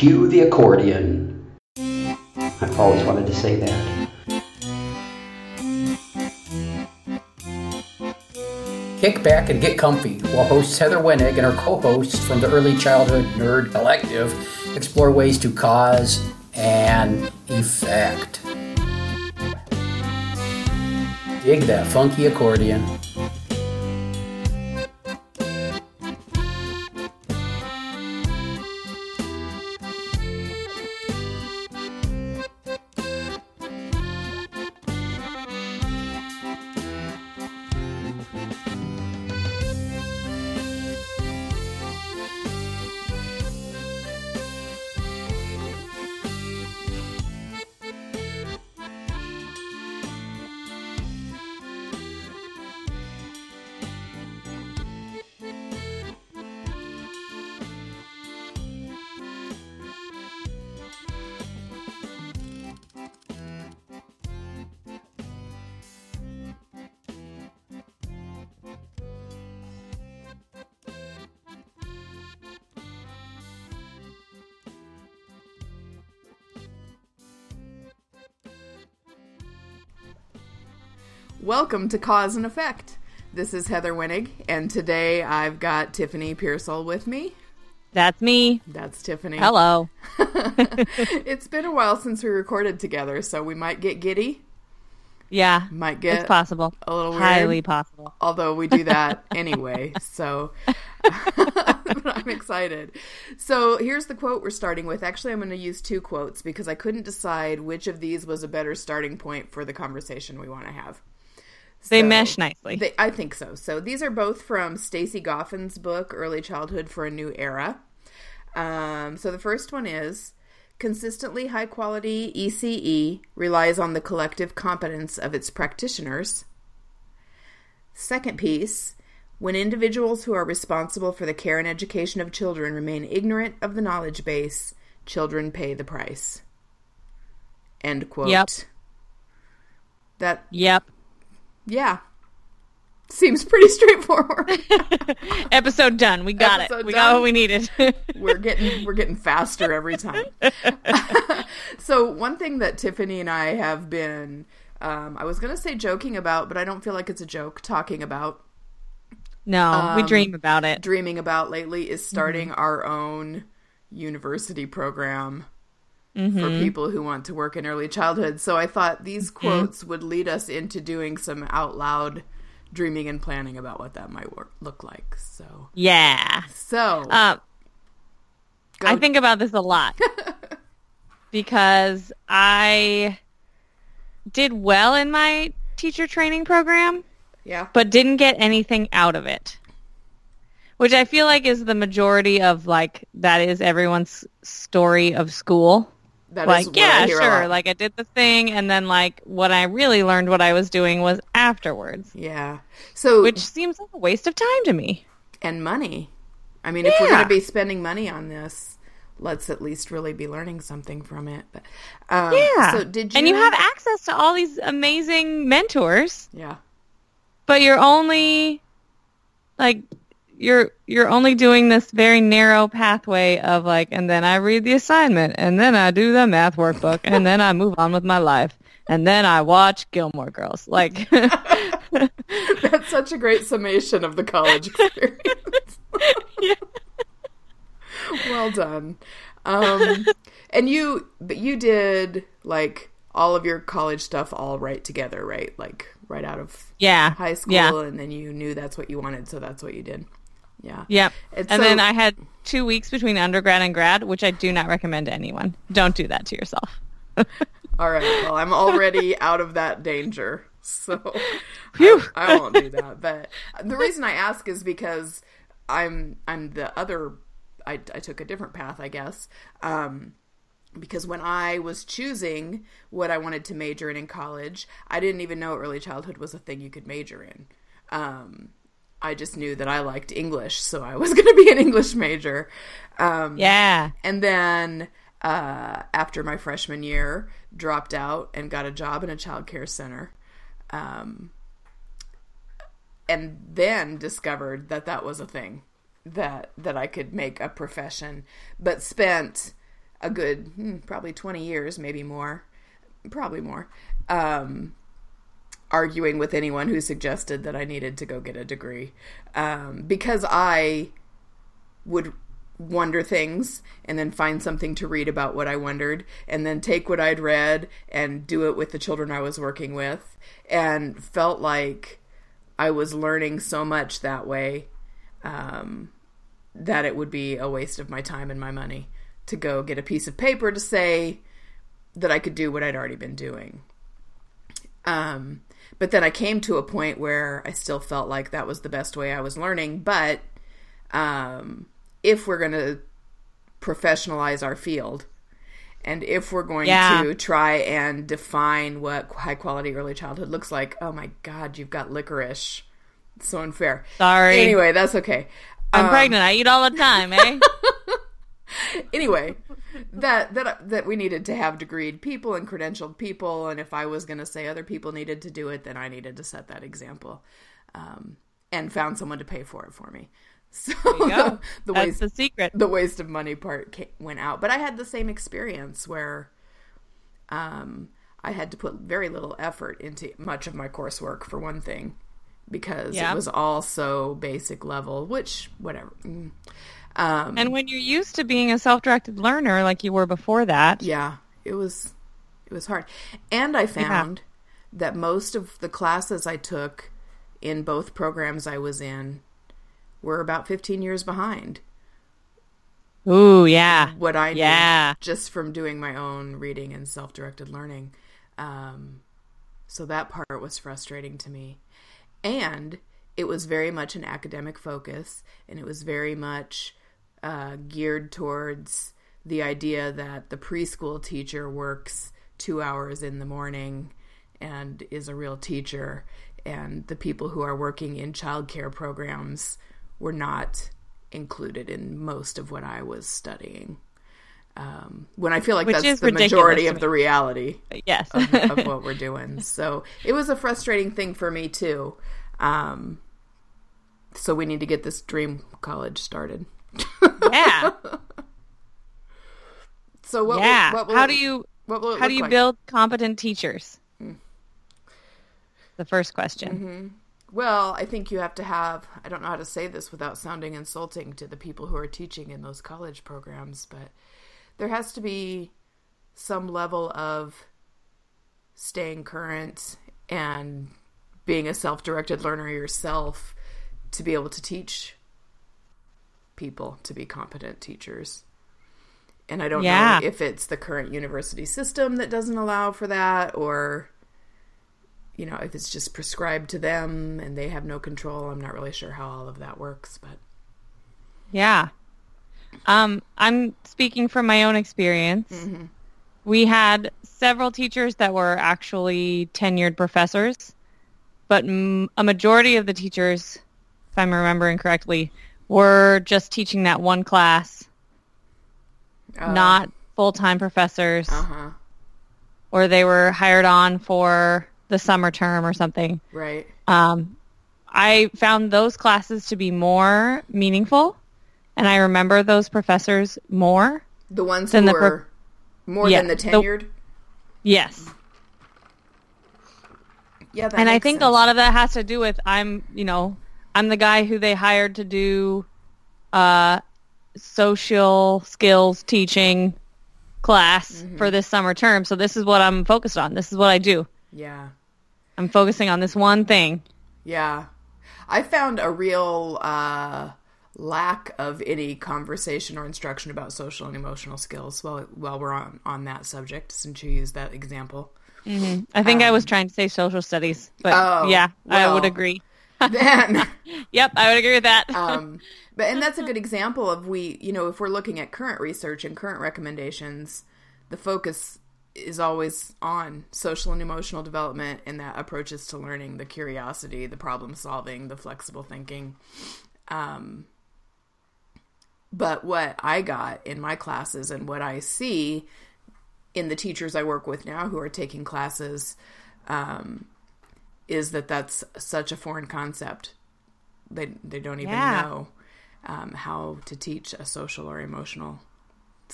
cue the accordion. I've always wanted to say that. Kick back and get comfy while hosts Heather Wenig and her co hosts from the Early Childhood Nerd Collective explore ways to cause and effect. Dig that funky accordion. Welcome to Cause and Effect. This is Heather Wenig, and today I've got Tiffany Pearsall with me. That's me. That's Tiffany. Hello. it's been a while since we recorded together, so we might get giddy. Yeah. Might get it's possible. a little weird. Highly possible. Although we do that anyway, so I'm excited. So here's the quote we're starting with. Actually, I'm going to use two quotes because I couldn't decide which of these was a better starting point for the conversation we want to have. They So- mesh nicely. They, I think so. So these are both from Stacy Goffin's book, Early Childhood for a New Era. Um, so the first one is consistently high quality ECE relies on the collective competence of its practitioners. Second piece when individuals who are responsible for the care and education of children remain ignorant of the knowledge base, children pay the price. End quote. Yep. That yep. Yeah. Seems pretty straightforward. Episode done. We got Episode it. We done. got what we needed. we're getting we're getting faster every time. so one thing that Tiffany and I have been um, I was gonna say joking about, but I don't feel like it's a joke talking about no, we Um, dream about it. dreaming about lately is starting Mm-hmm. our own university program Mm-hmm. for people who want to work in early childhood. So I thought these Mm-hmm. quotes would lead us into doing some out loud dreaming and planning about what that might work, look like. So Yeah. so go- I think about this a lot because I did well in my teacher training program, yeah. but didn't get anything out of it. Which I feel like is the majority of like that is everyone's story of school. That like yeah sure like i did the thing and then like what i really learned what i was doing was afterwards Yeah. So which seems like a waste of time to me and money. I mean, if we're going to be spending money on this, let's at least really be learning something from it. But um, yeah So did you? and you have access to all these amazing mentors yeah. but you're only like you're you're only doing this very narrow pathway of like and then i read the assignment and then i do the math workbook and then i move on with my life and then i watch gilmore girls like That's such a great summation of the college experience. Well done. Um, and you, but you did like all of your college stuff all right together, right? Like right out of yeah high school, yeah and then you knew that's what you wanted, so that's what you did. Yeah. Yep. And And, so- then I had two weeks between undergrad and grad, which I do not recommend to anyone. Don't do that to yourself. All right. Well, I'm already out of that danger, so. I, I won't do that. But the reason I ask is because I'm I'm the other. I, I took a different path, I guess. Um, because when I was choosing what I wanted to major in in college, I didn't even know early childhood was a thing you could major in. Um, I just knew that I liked English, so I was going to be an English major. Um, Yeah. and then uh, after my freshman year, dropped out and got a job in a child care center. Um, and then discovered that that was a thing that that I could make a profession, but spent a good hmm, probably 20 years, maybe more, probably more, um, arguing with anyone who suggested that I needed to go get a degree um, because I would wonder things and then find something to read about what I wondered and then take what I'd read and do it with the children I was working with and felt like I was learning so much that way um, that it would be a waste of my time and my money to go get a piece of paper to say that I could do what I'd already been doing. Um, but then I came to a point where I still felt like that was the best way I was learning. But um, if we're going to professionalize our field, and if we're going Yeah. to try and define what high quality early childhood looks like, oh my God, you've got licorice. It's so unfair. Sorry. Anyway, that's okay. I'm Um, pregnant. I eat all the time, eh? anyway, that that that we needed to have degreed people and credentialed people, and if I was going to say other people needed to do it, then I needed to set that example, um, and found someone to pay for it for me. So the, the That's waste the secret. the waste of money part ca went out, but I had the same experience where, um, I had to put very little effort into much of my coursework for one thing, because Yeah. it was all so basic level, which whatever. Mm. Um, And when you're used to being a self-directed learner like you were before that, Yeah, it was it was hard. And I found that most of the classes I took in both programs I was in were about 15 years behind ooh, yeah. what I knew Yeah. just from doing my own reading and self-directed learning. Um, so that part was frustrating to me. And it was very much an academic focus, and it was very much uh, geared towards the idea that the preschool teacher works two hours in the morning and is a real teacher, and the people who are working in childcare programs were not included in most of what I was studying. Um, when I feel like Which that's the majority of the reality Yes. of, of what we're doing. So it was a frustrating thing for me too. Um, so we need to get this dream college started. yeah. So what? yeah. Will, what will how it- do you What will it how do you like? build competent teachers? Hmm. The first question. Mm-hmm. Well, I think you have to have. I don't know how to say this without sounding insulting to the people who are teaching in those college programs, but there has to be some level of staying current and being a self-directed learner yourself to be able to teach people to be competent teachers. And I don't Yeah. know if it's the current university system that doesn't allow for that or you know, if it's just prescribed to them and they have no control. I'm not really sure how all of that works, but Yeah. Um, I'm speaking from my own experience. Mm-hmm. We had several teachers that were actually tenured professors, but m- a majority of the teachers, if I'm remembering correctly, were just teaching that one class, not full-time professors, uh-huh. or they were hired on for the summer term or something. Right. Um, I found those classes to be more meaningful, and I remember those professors more. The ones Then who the pro- were more Yeah, than the the- tenured. Yes. yeah, and I think a lot of that has to do with I'm, you know, I'm the guy who they hired to do uh, social skills teaching class Mm-hmm. for this summer term. So this is what I'm focused on. This is what I do. Yeah. I'm focusing on this one thing. Yeah. I found a real uh, lack of any conversation or instruction about social and emotional skills while while we're on on that subject since you used that example. I think I was trying to say social studies, but Um, Oh, yeah, I would agree. then Yep, I would agree with that. um, but and that's a good example of we you know if we're looking at current research and current recommendations the focus is always on social and emotional development and that approaches to learning the curiosity the problem solving the flexible thinking um, but what i got in my classes and what i see in the teachers i work with now who are taking classes um, is that that's such a foreign concept they they don't even Yeah. know um, how to teach a social or emotional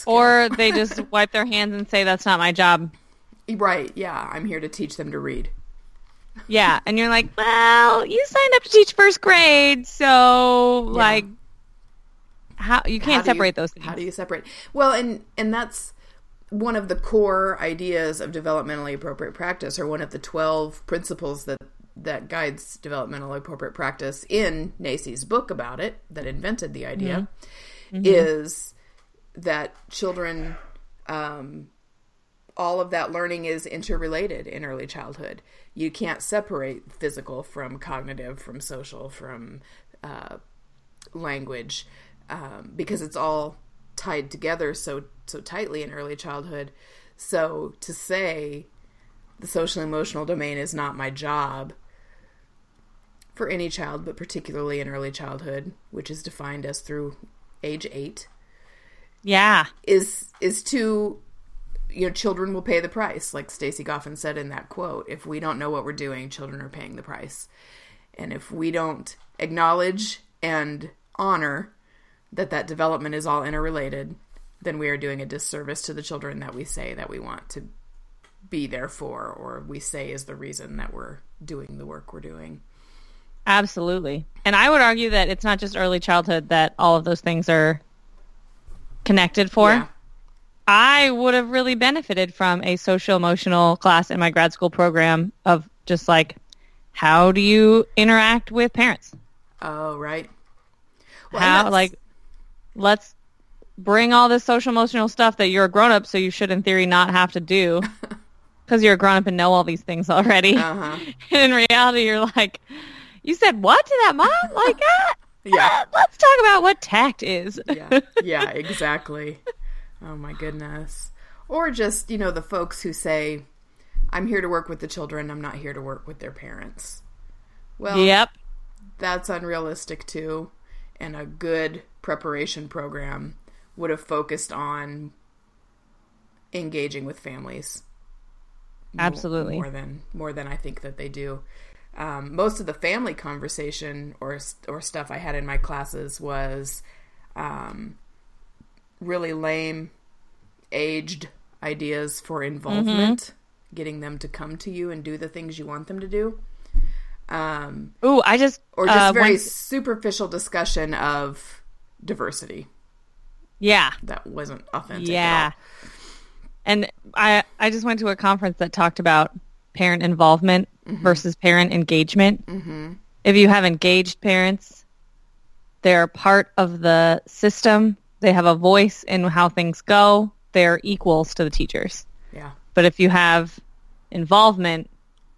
or they just wipe their hands and say that's not my job. Right, yeah. I'm here to teach them to read. Yeah, and you're like, well, you signed up to teach first grade, so like, how you can't you- separate those things. How do you separate? Well, and and that's one of the core ideas of developmentally appropriate practice, or one of the twelve principles that that guides developmentally appropriate practice in NAEYC's book about it, that invented the idea, is that children, um, all of that learning is interrelated in early childhood. You can't separate physical from cognitive, from social, from uh, language um, because it's all tied together so so tightly in early childhood. So to say the social emotional domain is not my job for any child, but particularly in early childhood, which is defined as through age eight, Yeah, is is to you know children will pay the price, like Stacy Goffin said in that quote. If we don't know what we're doing, children are paying the price, and if we don't acknowledge and honor that that development is all interrelated, then we are doing a disservice to the children that we say that we want to be there for, or we say is the reason that we're doing the work we're doing. absolutely. And I would argue that it's not just early childhood that all of those things are connected for. Yeah. I would have really benefited from a social emotional class in my grad school program of just like how do you interact with parents? Oh, right. Well, how like let's bring all this social emotional stuff that you're a grown up so you should in theory not have to do because you're a grown up and know all these things already. Uh-huh. and in reality you're like you said what to that mom? Like that? Yeah. Let's talk about what tact is. yeah, yeah, exactly. Oh my goodness. Or just, you know, the folks who say, I'm here to work with the children, I'm not here to work with their parents. Well, yep. that's unrealistic too. And a good preparation program would have focused on engaging with families. Absolutely. More than more than I think that they do. Um, most of the family conversation or or stuff I had in my classes was um, really lame, aged ideas for involvement, getting them to come to you and do the things you want them to do, um, Ooh, I just or just uh, very superficial discussion of diversity yeah. that wasn't authentic. Yeah. And I I just went to a conference that talked about parent involvement versus parent engagement. Mm-hmm. If you have engaged parents, they're part of the system. They have a voice in how things go. They're equals to the teachers. yeah. But if you have involvement,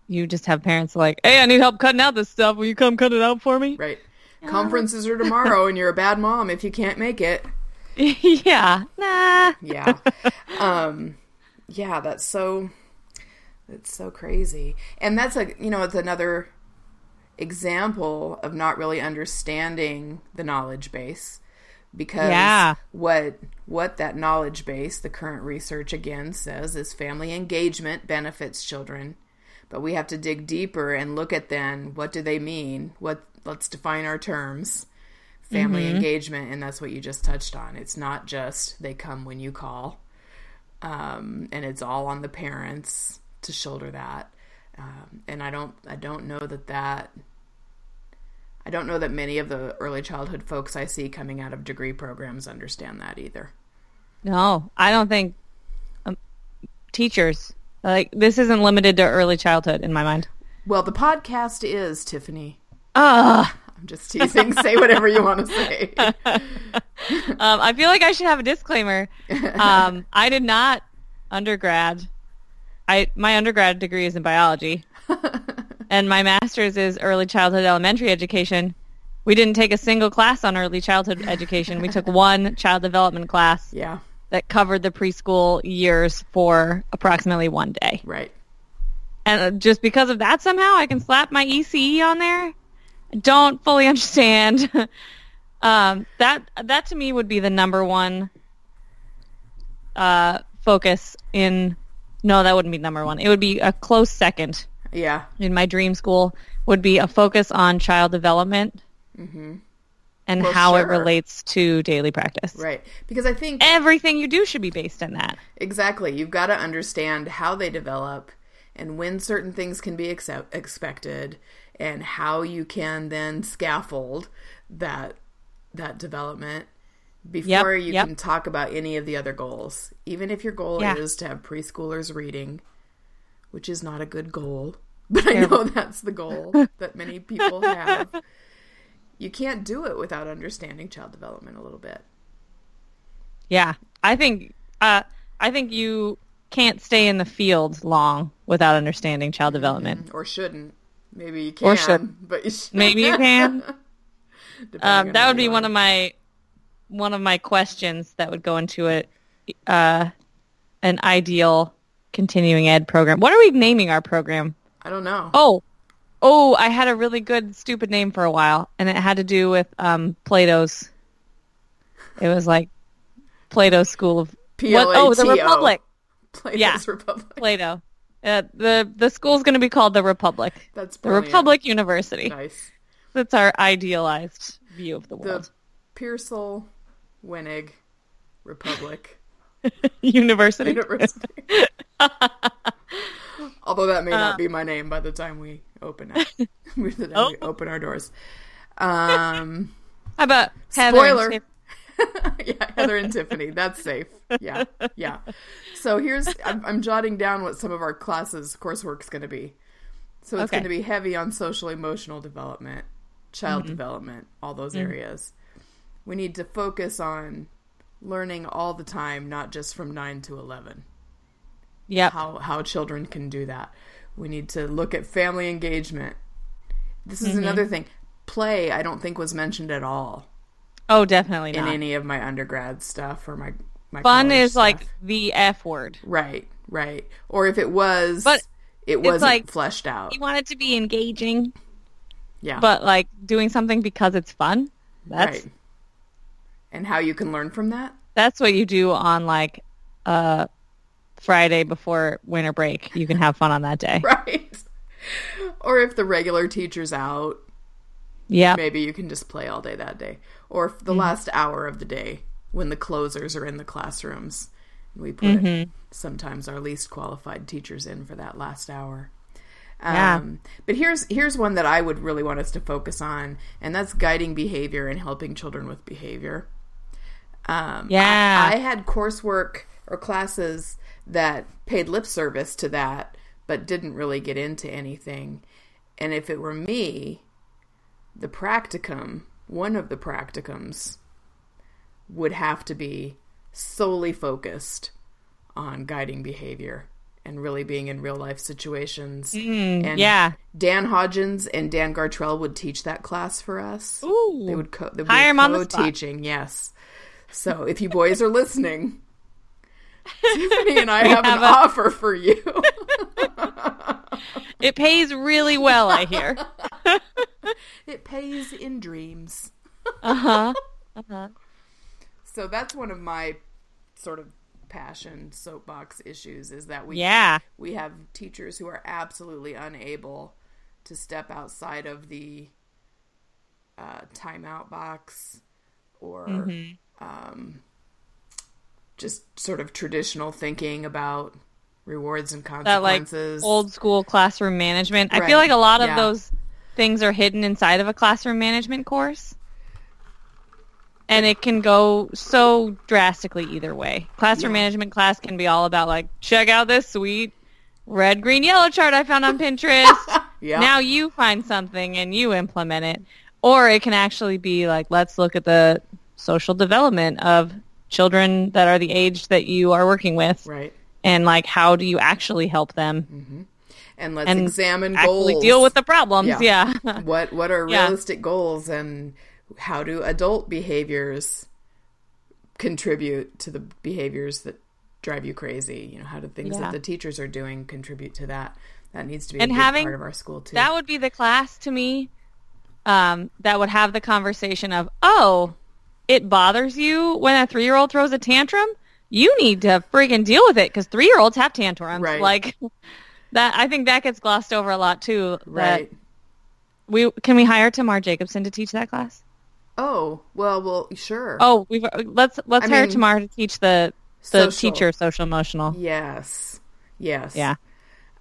you just have parents like, "Hey, I need help cutting out this stuff. Will you come cut it out for me?" Right. Conferences are tomorrow, and you're a bad mom if you can't make it. yeah. Nah. Yeah. um, yeah, that's so. It's so crazy, and that's a you know it's another example of not really understanding the knowledge base because Yeah. what what that knowledge base the current research again says is family engagement benefits children but we have to dig deeper and look at then what do they mean what let's define our terms. Family engagement and that's what you just touched on. It's not just they come when you call um, and it's all on the parents to shoulder that. Um, and i don't i don't know that that i don't know that many of the early childhood folks i see coming out of degree programs understand that either. No, I don't think um, teachers like this isn't limited to early childhood in my mind. well the podcast is tiffany Ah, i'm just teasing say whatever you want to say um, I feel like I should have a disclaimer. Um, I did not undergrad. I my undergrad degree is in biology, and my master's is early childhood elementary education. We didn't take a single class on early childhood education. We took one child development class yeah that covered the preschool years for approximately one day. right and uh, just because of that somehow I can slap my ECE on there. I don't fully understand. um, that that to me would be the number one uh, focus in. No, that wouldn't be number one. It would be a close second yeah in my dream school. Would be a focus on child development and Well, how it relates to daily practice. Right. Because I think Everything you do should be based on that. Exactly. You've got to understand how they develop and when certain things can be accept- expected and how you can then scaffold that that development before you yep. can talk about any of the other goals. Even if your goal Yeah. is to have preschoolers reading, which is not a good goal, but I know that's the goal that many people have. You can't do it without understanding child development a little bit. Yeah, I think uh, I think you can't stay in the field long without understanding child development. Or shouldn't. Maybe you can, Or should. but you should. Maybe you can. Um, that would be one of my one of my questions that would go into it. Uh, an ideal continuing ed program. What are we naming our program? I don't know. Oh, oh, I had a really good stupid name for a while, and it had to do with um, Plato's. It was like Plato's School of what? Oh, the Republic. Plato's yeah. Republic. Plato. Uh, the the school's going to be called the Republic. That's The. Republic University. Nice. That's our idealized view of the The world. Pearsall Wenig Republic University. University. Although that may Uh. not be my name by the time we open it. the time Oh. we open our doors. Um, How about Heather Spoiler. Yeah, Heather and Tiffany. That's safe. Yeah, yeah. So here's I'm, I'm jotting down what some of our classes coursework's going to be. So it's Okay. going to be heavy on social emotional development, child Mm-hmm. development, all those areas. We need to focus on learning all the time, not just from nine to eleven. Yeah, How how children can do that. We need to look at family engagement. This Mm-hmm. is another thing. Play, I don't think was mentioned at all Oh, definitely in any of my undergrad stuff or my my Fun is like the F word. right, right. Or if it was, But it wasn't like- fleshed out. You want it to be engaging, Yeah, but like doing something because it's fun. That's right. And how you can learn from that? that's what you do on like uh Friday before winter break. You can have fun on that day. Right. Or if the regular teacher's out, Yeah. maybe you can just play all day that day. Or if Mm-hmm. the last hour of the day when the closers are in the classrooms, we put Mm-hmm. sometimes our least qualified teachers in for that last hour. Yeah. Um, but here's here's one that I would really want us to focus on, and that's guiding behavior and helping children with behavior. Um, Yeah. I, I had coursework or classes that paid lip service to that, but didn't really get into anything. And if it were me, the practicum, one of the practicums, would have to be solely focused on guiding behavior and really being in real life situations. and Mm, yeah. Dan Hodgins and Dan Gartrell would teach that class for us. Ooh. They would co- they would Hire be 'em on the spot. co-teaching, yes. So if you boys are listening, Tiffany and I have, have an a- offer for you. It pays really well, I hear. it pays in dreams. Uh-huh. Uh-huh. So that's one of my sort of passion soapbox issues is that we Yeah. we have teachers who are absolutely unable to step outside of the uh, timeout box or Mm-hmm. um, just sort of traditional thinking about rewards and consequences. That like old school classroom management. I feel like a lot of Yeah. those things are hidden inside of a classroom management course. And it can go so drastically either way. Classroom management class can be all about like, check out this sweet red, green, yellow chart I found on Pinterest. yeah. Now you find something and you implement it. Or it can actually be like, let's look at the social development of children that are the age that you are working with right. and like how do you actually help them mm-hmm. And let's and examine goals. deal with the problems. Yeah. Yeah. what what are Yeah. realistic goals and how do adult behaviors contribute to the behaviors that drive you crazy you know how do things Yeah. that the teachers are doing contribute to that that needs to be And a having- part of our school too that would be the class to me um, that would have the conversation of, oh, it bothers you when a three year old throws a tantrum? You need to friggin' deal with it because three year olds have tantrums. Right. Like that, I think that gets glossed over a lot too. right We can we hire Tamar Jacobson to teach that class? Oh, well, well, sure. Oh, we've let's let's I hire mean, Tamar to teach the the social. teacher social emotional. Yes. Yes. Yeah.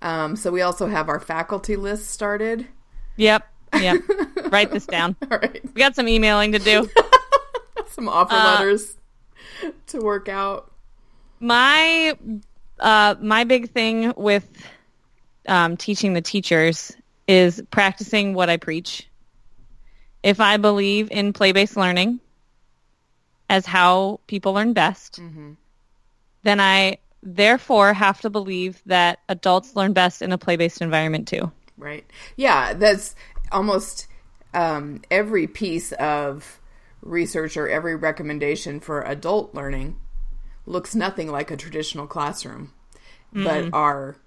Um, so we also have our faculty list started. Yep. Yep. Write this down. All right. We got some emailing to do. Some offer Uh, letters to work out. my uh my big thing with um teaching the teachers is practicing what I preach. If I believe in play-based learning as how people learn best, then I therefore have to believe that adults learn best in a play-based environment too. Right. Yeah, that's almost um, every piece of research or every recommendation for adult learning looks nothing like a traditional classroom, but are,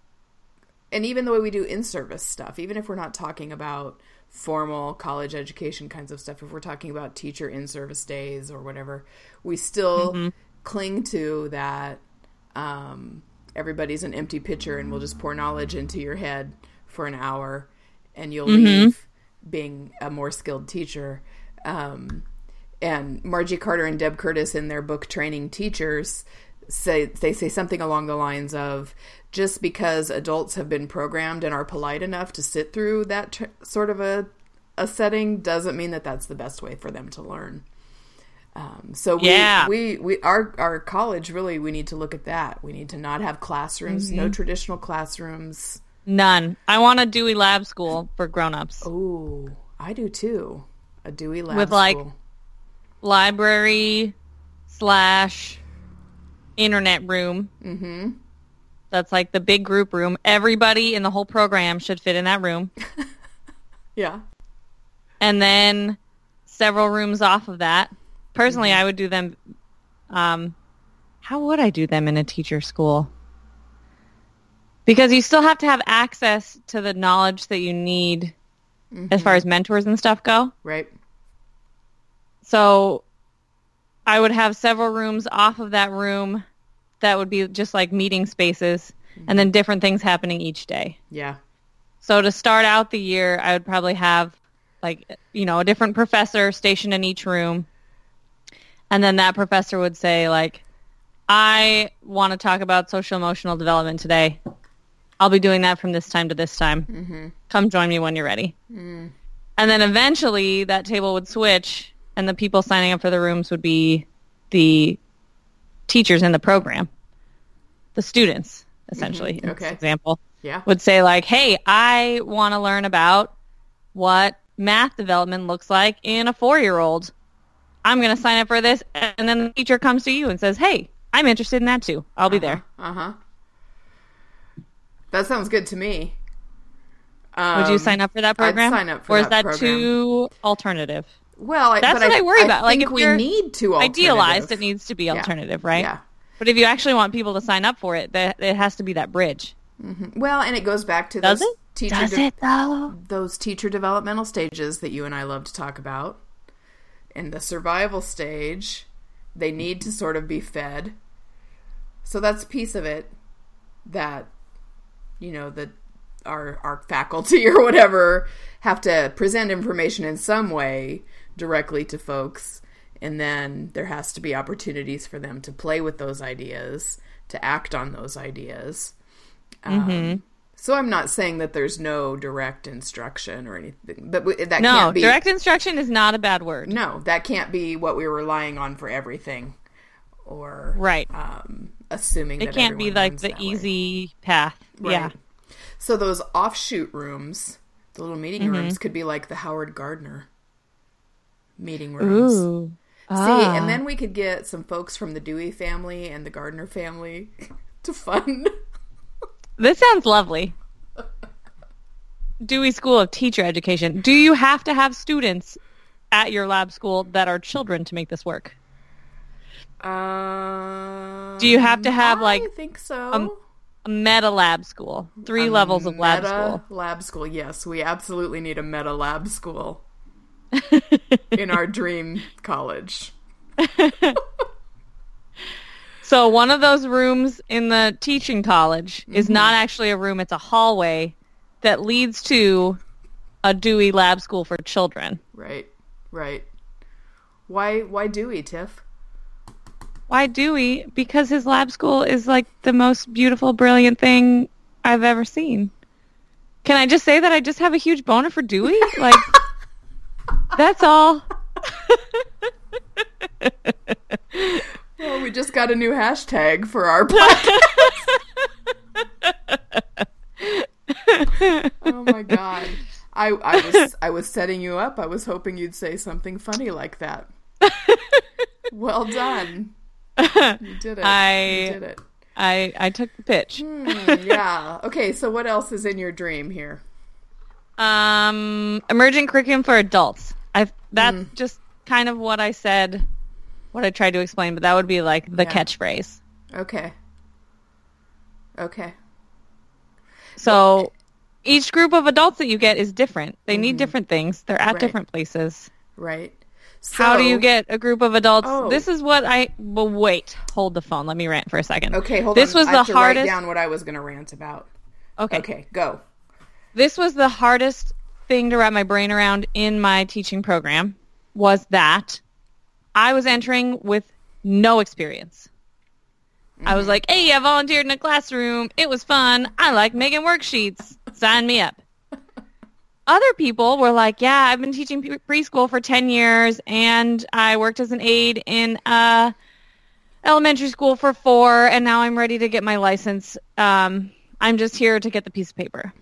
and even the way we do in service stuff, even if we're not talking about formal college education kinds of stuff, if we're talking about teacher in service days or whatever, we still cling to that um, everybody's an empty pitcher and we'll just pour knowledge into your head for an hour and you'll leave being a more skilled teacher. Um, and Margie Carter and Deb Curtis in their book Training Teachers say they say something along the lines of just because adults have been programmed and are polite enough to sit through that tr- sort of a a setting doesn't mean that that's the best way for them to learn. Um, so we, Yeah. we we our our college really we need to look at that. We need to not have classrooms, no traditional classrooms. None. I want a Dewey Lab School for grown-ups. Oh, I do too. A Dewey Lab With, like, library slash internet room. Mm-hmm. That's like the big group room. Everybody in the whole program should fit in that room. yeah. And then several rooms off of that. Personally, I would do them. Um, how would I do them in a teacher school? Because you still have to have access to the knowledge that you need as far as mentors and stuff go. Right. So I would have several rooms off of that room that would be just like meeting spaces and then mm-hmm. different things happening each day. Yeah. So to start out the year, I would probably have like, you know, a different professor stationed in each room. And then that professor would say like, I want to talk about social emotional development today. I'll be doing that from this time to this time. Mm-hmm. Come join me when you're ready. Mm. And then eventually that table would switch and the people signing up for the rooms would be the teachers in the program. The students, essentially. in this Okay. example Yeah. would say like, "Hey, I want to learn about what math development looks like in a 4-year-old. I'm going to sign up for this." And then the teacher comes to you and says, "Hey, I'm interested in that too. I'll be there." Uh huh. That sounds good to me. Would you Um, sign up for that program? I'd sign up for or is that that program. too alternative? Well, That's what I worry I about. Like, if we need to Idealized, it needs to be alternative, right? Yeah. But if you actually want people to sign up for it, that it has to be that bridge. Mm-hmm. Well, and it goes back to Does those it? teacher Does de- it though? those teacher developmental stages that you and I love to talk about. In the survival stage, they need to sort of be fed. So that's a piece of it that you know that our our faculty or whatever have to present information in some way directly to folks and then there has to be opportunities for them to play with those ideas, to act on those ideas. Um, so I'm not saying that there's no direct instruction or anything, but that No, can't be direct instruction is not a bad word. no, that can't be what we're relying on for everything, or Right. um, assuming it that can't be like the that way. easy path. Yeah. So those offshoot rooms, the little meeting Mm-hmm. rooms, could be like the Howard Gardner meeting rooms. Ooh. See, Ah. and then we could get some folks from the Dewey family and the Gardner family to fund. This sounds lovely. Dewey School of Teacher Education. Do you have to have students at your lab school that are children to make this work? Um, Do you have to have, I like, think so. A meta lab school, three levels of lab meta school. lab school. Yes, we absolutely need a meta lab school in our dream college. So one of those rooms in the teaching college is Mm-hmm. not actually a room; it's a hallway that leads to a Dewey Lab School for children. Right, right. Why why Dewey, Tiff? Why Dewey? Because his lab school is like the most beautiful, brilliant thing I've ever seen. Can I just say that I just have a huge boner for Dewey? Like, that's all. Well, we just got a new hashtag for our podcast. oh my god. I, I was I was setting you up. I was hoping you'd say something funny like that. Well done. You did it. I- you did it. I I took the pitch. Hmm, yeah. Okay, so what else is in your dream here? Um, emerging curriculum for adults. I that's just kind of what I said, what I tried to explain, but that would be like the Yeah. catchphrase. Okay. Okay. So each group of adults that you get is different. They need different things. They're at Mm-hmm. Right. different places. Right. How do you get a group of adults? Oh. This is what I. Well, wait. Hold the phone. Let me rant for a second. Okay, hold this on. was I the hardest. write down what I was going to rant about. Okay. Okay, go. This was the hardest thing to wrap my brain around in my teaching program. Was that I was entering with no experience. I was like, "Hey, I volunteered in a classroom. It was fun. I like making worksheets. Sign me up." Other people were like, "Yeah, I've been teaching pre- preschool for 10 years and I worked as an aide in uh elementary school for 4 and now I'm ready to get my license. Um I'm just here to get the piece of paper."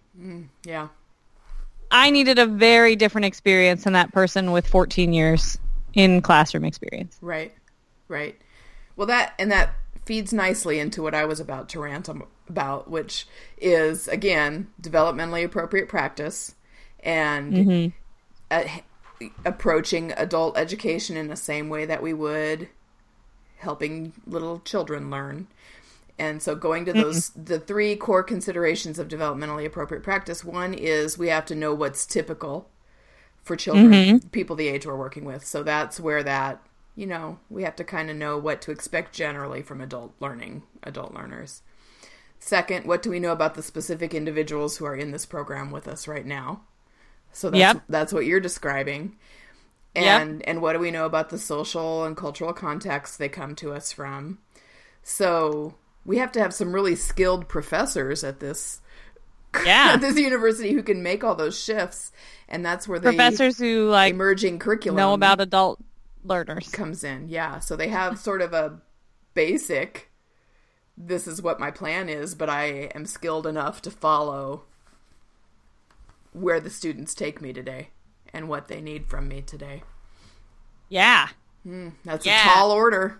Yeah. I needed a very different experience than that person with 14 years in classroom experience. Right. Right. Well, that and that feeds nicely into what I was about to rant about, which is again developmentally appropriate practice and uh, approaching adult education in the same way that we would helping little children learn. And so going to those the three core considerations of developmentally appropriate practice, one is we have to know what's typical for children, mm-hmm. people the age we're working with. So that's where that, you know, we have to kind of know what to expect generally from adult learning, adult learners. Second, what do we know about the specific individuals who are in this program with us right now? So that's Yep. that's what you're describing. Yep. And and what do we know about the social and cultural context they come to us from? So we have to have some really skilled professors at this Yeah. at this university who can make all those shifts, and that's where the Professors who like emerging curriculum know about adult learners. comes in. Yeah, so they have sort of a basic. This is what my plan is, but I am skilled enough to follow where the students take me today and what they need from me today. Yeah. Hmm. That's Yeah. a tall order.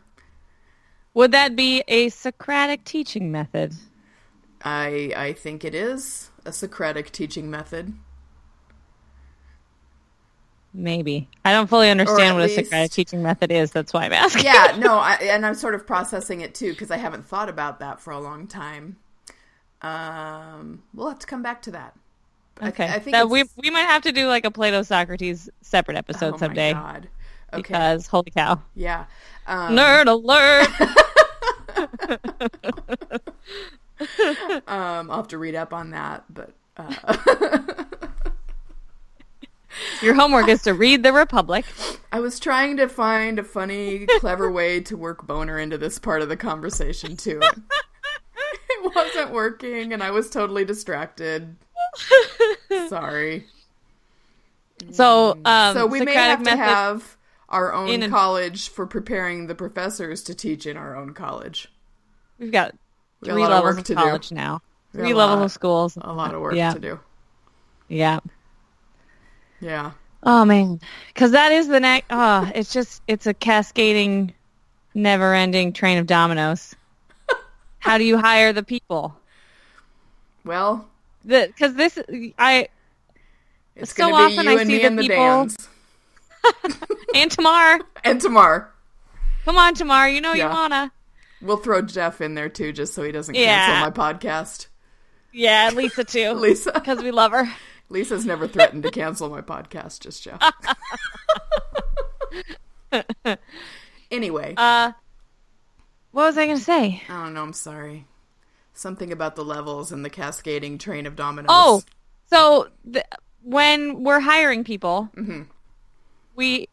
Would that be a Socratic teaching method? I I think it is a Socratic teaching method. Maybe. I don't fully understand at what a Socratic teaching method is. That's why I'm asking. yeah, no, I, and I'm sort of processing it too because I haven't thought about that for a long time. Um, we'll have to come back to that. I- Okay. I think that we we might have to do like a Plato Socrates separate episode oh someday my god. Okay. because holy cow. yeah. Um, Nerd alert. um, I'll have to read up on that, but uh, Your homework is to read the Republic. I was trying to find a funny, clever way to work boner into this part of the conversation too. it wasn't working, and I was totally distracted. Sorry. So, um, so we may Socratic have to have our own in a- college for preparing the professors to teach in our own college. We've got a three lot of levels work of to do. college now. Three levels lot- of schools. A lot of work Yeah. to do. Yeah. Yeah. Oh man, because that is the next. Oh, it's just it's a cascading, never-ending train of dominoes. How do you hire the people? Well, Because this, I it's So going to be often I see the the people-. and Tamar, And Tamar. come on, Tamar, you know Yeah. you wanna. We'll throw Jeff in there too, just so he doesn't Yeah. cancel my podcast. Yeah, Lisa too, Lisa. because we love her. Lisa's never threatened to cancel my podcast, just Jeff. anyway, Uh, what was I gonna say? I don't know. I'm sorry. Something about the levels and the cascading train of dominoes. Oh, so th- when we're hiring people, Mm-hmm. We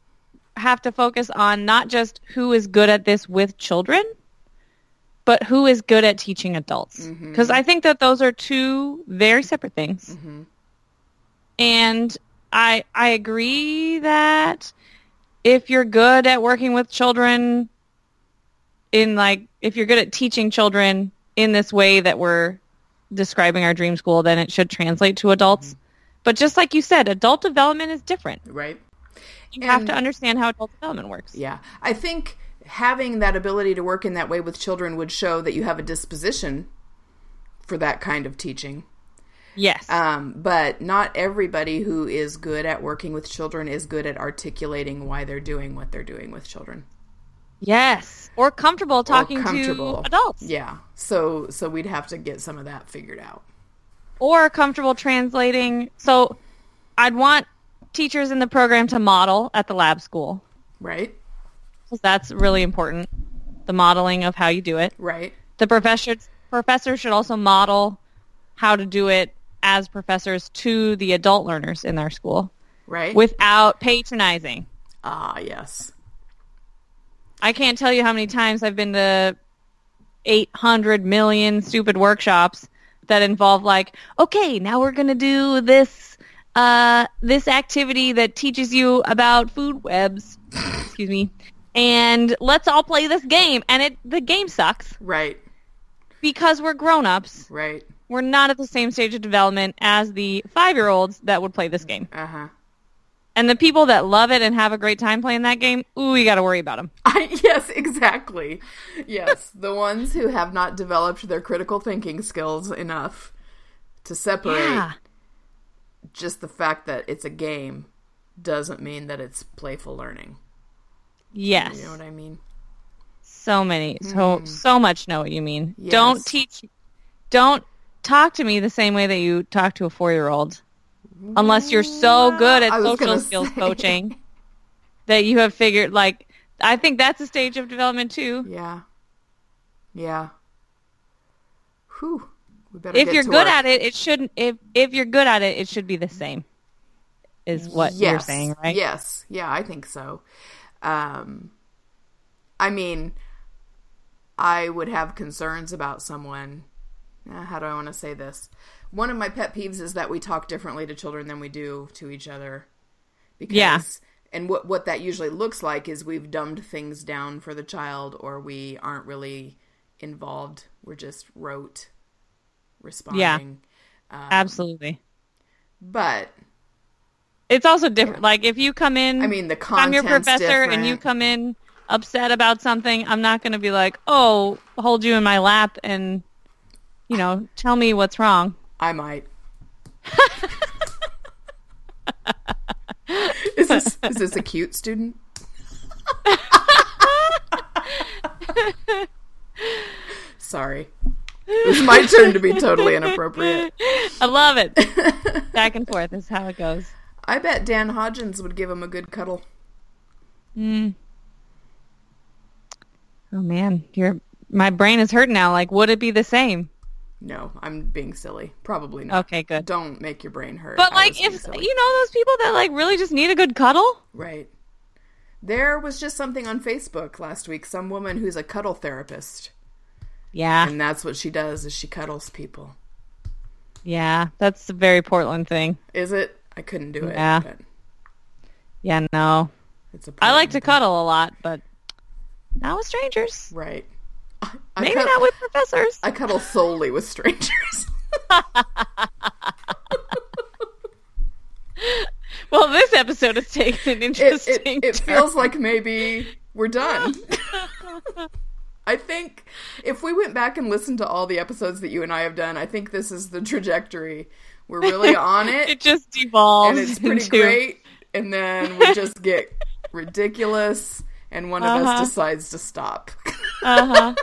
have to focus on not just who is good at this with children, but who is good at teaching adults. Mm-hmm. Because I think that those are two very separate things. Mm-hmm. And I I agree that if you're good at working with children in like if you're good at teaching children in this way that we're describing our dream school, then it should translate to adults. Mm-hmm. But just like you said, adult development is different. Right. You have to understand how adult development works. Yeah. I think having that ability to work in that way with children would show that you have a disposition for that kind of teaching. Yes. Um, but not everybody who is good at working with children is good at articulating why they're doing what they're doing with children. yes. Or comfortable talking comfortable. to adults. Yeah. So so we'd have to get some of that figured out. Or comfortable translating. So I'd want teachers in the program to model at the lab school. Right? that's really important. The modeling of how you do it. Right. The professors professors should also model how to do it as professors to the adult learners in their school Right? without patronizing. ah, yes. I can't tell you how many times I've been to 800 million stupid workshops that involve like, okay, now we're going to do this uh this activity that teaches you about food webs. Excuse me. And let's all play this game and it the game sucks Right. because we're grown-ups. Right. We're not at the same stage of development as the 5-year-olds that would play this game. Uh-huh. And the people that love it and have a great time playing that game, ooh, you got to worry about them. I, yes, exactly. Yes, the ones who have not developed their critical thinking skills enough to separate Yeah. Just the fact that it's a game doesn't mean that it's playful learning. Yes. You know what I mean? So many, so mm-hmm. so much know what you mean. Yes. Don't teach, don't talk to me the same way that you talk to a four year old, unless you're so good at social skills say. coaching that you have figured. Like, I think that's a stage of development too. Yeah. Yeah. Whew. If you're good our- at it, it shouldn't. If if you're good at it, it should be the same. Is what yes. you're saying, right? Yes. Yeah, I think so. Um, I mean, I would have concerns about someone. eh, how do I want to say this? One of my pet peeves is that we talk differently to children than we do to each other. Because, Yeah. And what what that usually looks like is we've dumbed things down for the child, or we aren't really involved. We're just rote responding. Um, Absolutely. But It's also different. Like if you come in, I mean, the I'm your professor and you come in upset about something, I'm not going to be like, "Oh, hold you in my lap and you know, tell me what's wrong." I might. is this is this a cute student? Sorry. It was my turn to be totally inappropriate. I love it. Back and forth is how it goes. I bet Dan Hodgins would give him a good cuddle. Mm. Oh man, your my brain is hurting now. Like, would it be the same? No, I'm being silly. Probably not. Okay, good. Don't make your brain hurt. But I like, if you know those people that like really just need a good cuddle, Right. There was just something on Facebook last week. Some woman who's a cuddle therapist, yeah, and that's what she does: is she cuddles people. yeah, that's a very Portland thing. Is it? I couldn't do it. Yeah. But Yeah, no, it's a I like to thing. cuddle a lot, but not with strangers. Right. I, I Maybe cud- not with professors. I cuddle solely with strangers. Well, this episode has taken an interesting. it, it turn. feels like maybe we're done. I think if we went back and listened to all the episodes that you and I have done, I think this is the trajectory. We're really on it, it just devolves and it's pretty into great. And then we just get ridiculous, and one of us Uh-huh. decides to stop. Uh-huh.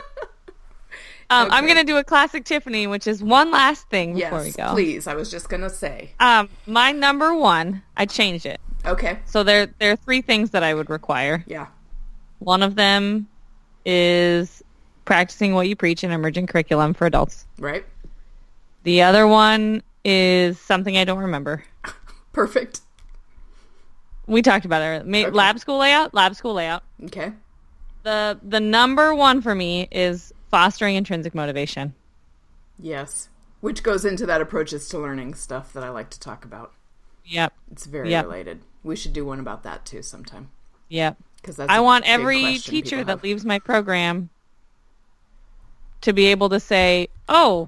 Um, I'm gonna do a classic Tiffany, which is one last thing before we go. please. I was just gonna say. Um, my number one, I changed it. Okay. So there, there are three things that I would require. Yeah. One of them is practicing what you preach in emergent curriculum for adults. Right. The other one is something I don't remember. Perfect. We talked about it. Ma- Okay. Lab school layout. Lab school layout. Okay. The the number one for me is fostering intrinsic motivation. Yes. Which goes into that approaches to learning stuff that I like to talk about. Yep. It's very Yep. related. We should do one about that too sometime. Yep. Because I want every teacher that leaves my program to be able to say, "Oh,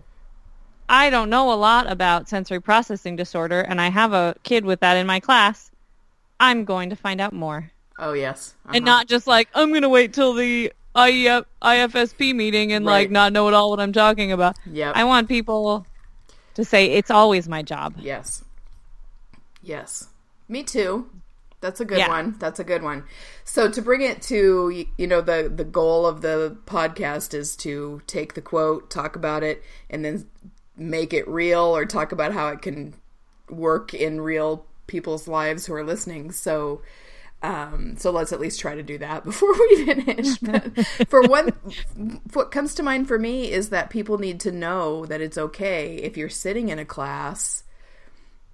I don't know a lot about sensory processing disorder and I have a kid with that in my class. I'm going to find out more." Oh yes. And Uh-huh. not just like, "I'm going to wait till the IEP, IFSP meeting and Right. like not know at all what I'm talking about." Yep. I want people to say it's always my job. Yes. Yes. Me too. That's a good Yeah. one. That's a good one. So to bring it to you know the the goal of the podcast is to take the quote, talk about it, and then make it real or talk about how it can work in real people's lives who are listening. So um, so let's at least try to do that before we finish. But for one, what comes to mind for me is that people need to know that it's okay if you're sitting in a class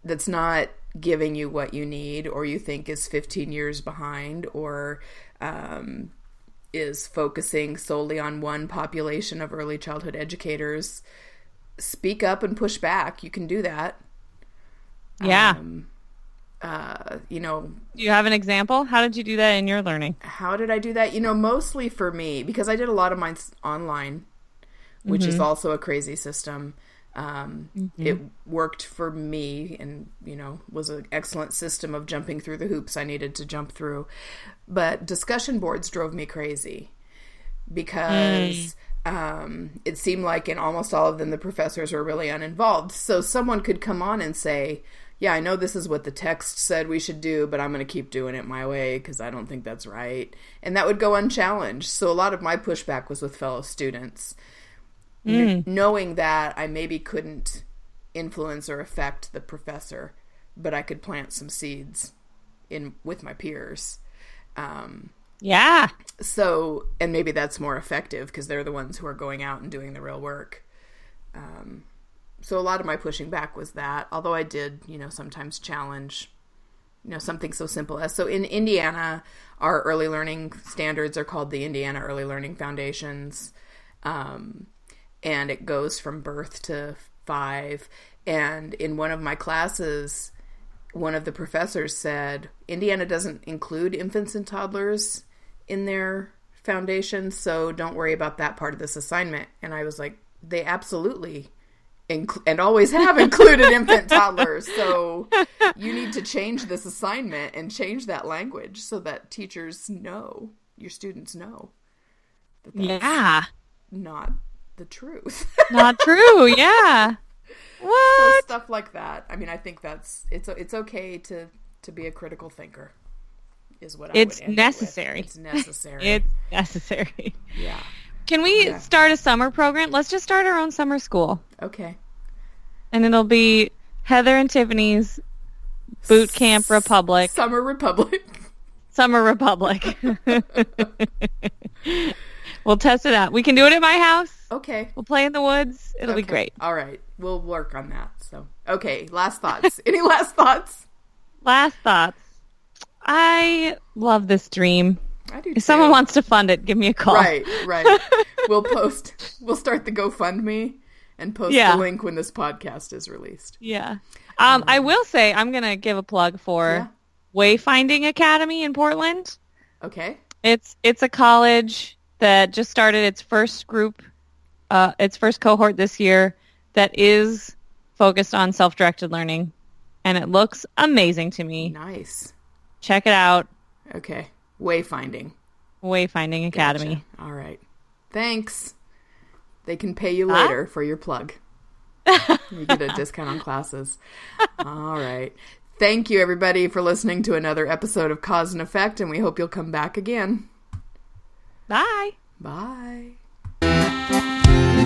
that's not giving you what you need or you think is 15 years behind or um, is focusing solely on one population of early childhood educators speak up and push back you can do that Yeah. um, uh, you know you have an example? How did you do that in your learning? how did I do that? You know, mostly for me because I did a lot of mine online, which is also a crazy system. Um, It worked for me, and you know, was an excellent system of jumping through the hoops I needed to jump through. But discussion boards drove me crazy because um, it seemed like in almost all of them the professors were really uninvolved. So someone could come on and say, "Yeah, I know this is what the text said we should do, but I'm going to keep doing it my way because I don't think that's right," and that would go unchallenged. So a lot of my pushback was with fellow students, Kn- knowing that I maybe couldn't influence or affect the professor, but I could plant some seeds in with my peers. Um, Yeah. so and maybe that's more effective because they're the ones who are going out and doing the real work um, so a lot of my pushing back was that although i did you know sometimes challenge you know something so simple as so in indiana our early learning standards are called the indiana early learning foundations um, and it goes from birth to five and in one of my classes one of the professors said Indiana doesn't include infants and toddlers in their foundation, so don't worry about that part of this assignment. And I was like, they absolutely inc- and always have included infant toddlers. So you need to change this assignment and change that language so that teachers know, your students know that Yeah. not the truth. Not true. Yeah. So What? stuff like that. I mean, I think that's it's it's okay to to be a critical thinker. Is what I It's end it necessary. It's necessary. It's necessary. yeah. Can we Yeah. start a summer program? Let's just start our own summer school. Okay. And it'll be Heather and Tiffany's Boot Camp Republic, Summer Republic. Summer Republic. we'll test it out. We can do it at my house. Okay. We'll play in the woods. It'll be great. All right. We'll work on that. So, okay. Last thoughts. Any last thoughts? Last thoughts. I love this dream. I do. If someone wants to fund it, give me a call. Right. Right. we'll post. We'll start the GoFundMe and post Yeah. the link when this podcast is released. Yeah. Um, I will say I'm gonna give a plug for Wayfinding Academy in Portland. Okay. It's it's a college that just started its first group, uh, its first cohort this year that is focused on self-directed learning, and it looks amazing to me. Nice. Check it out, Okay. Wayfinding. Wayfinding Academy. Gotcha. All right. Thanks. They can pay you Huh? later for your plug. you get a discount on classes. All right. Thank you, everybody, for listening to another episode of Cause and Effect, and we hope you'll come back again. Bye. Bye.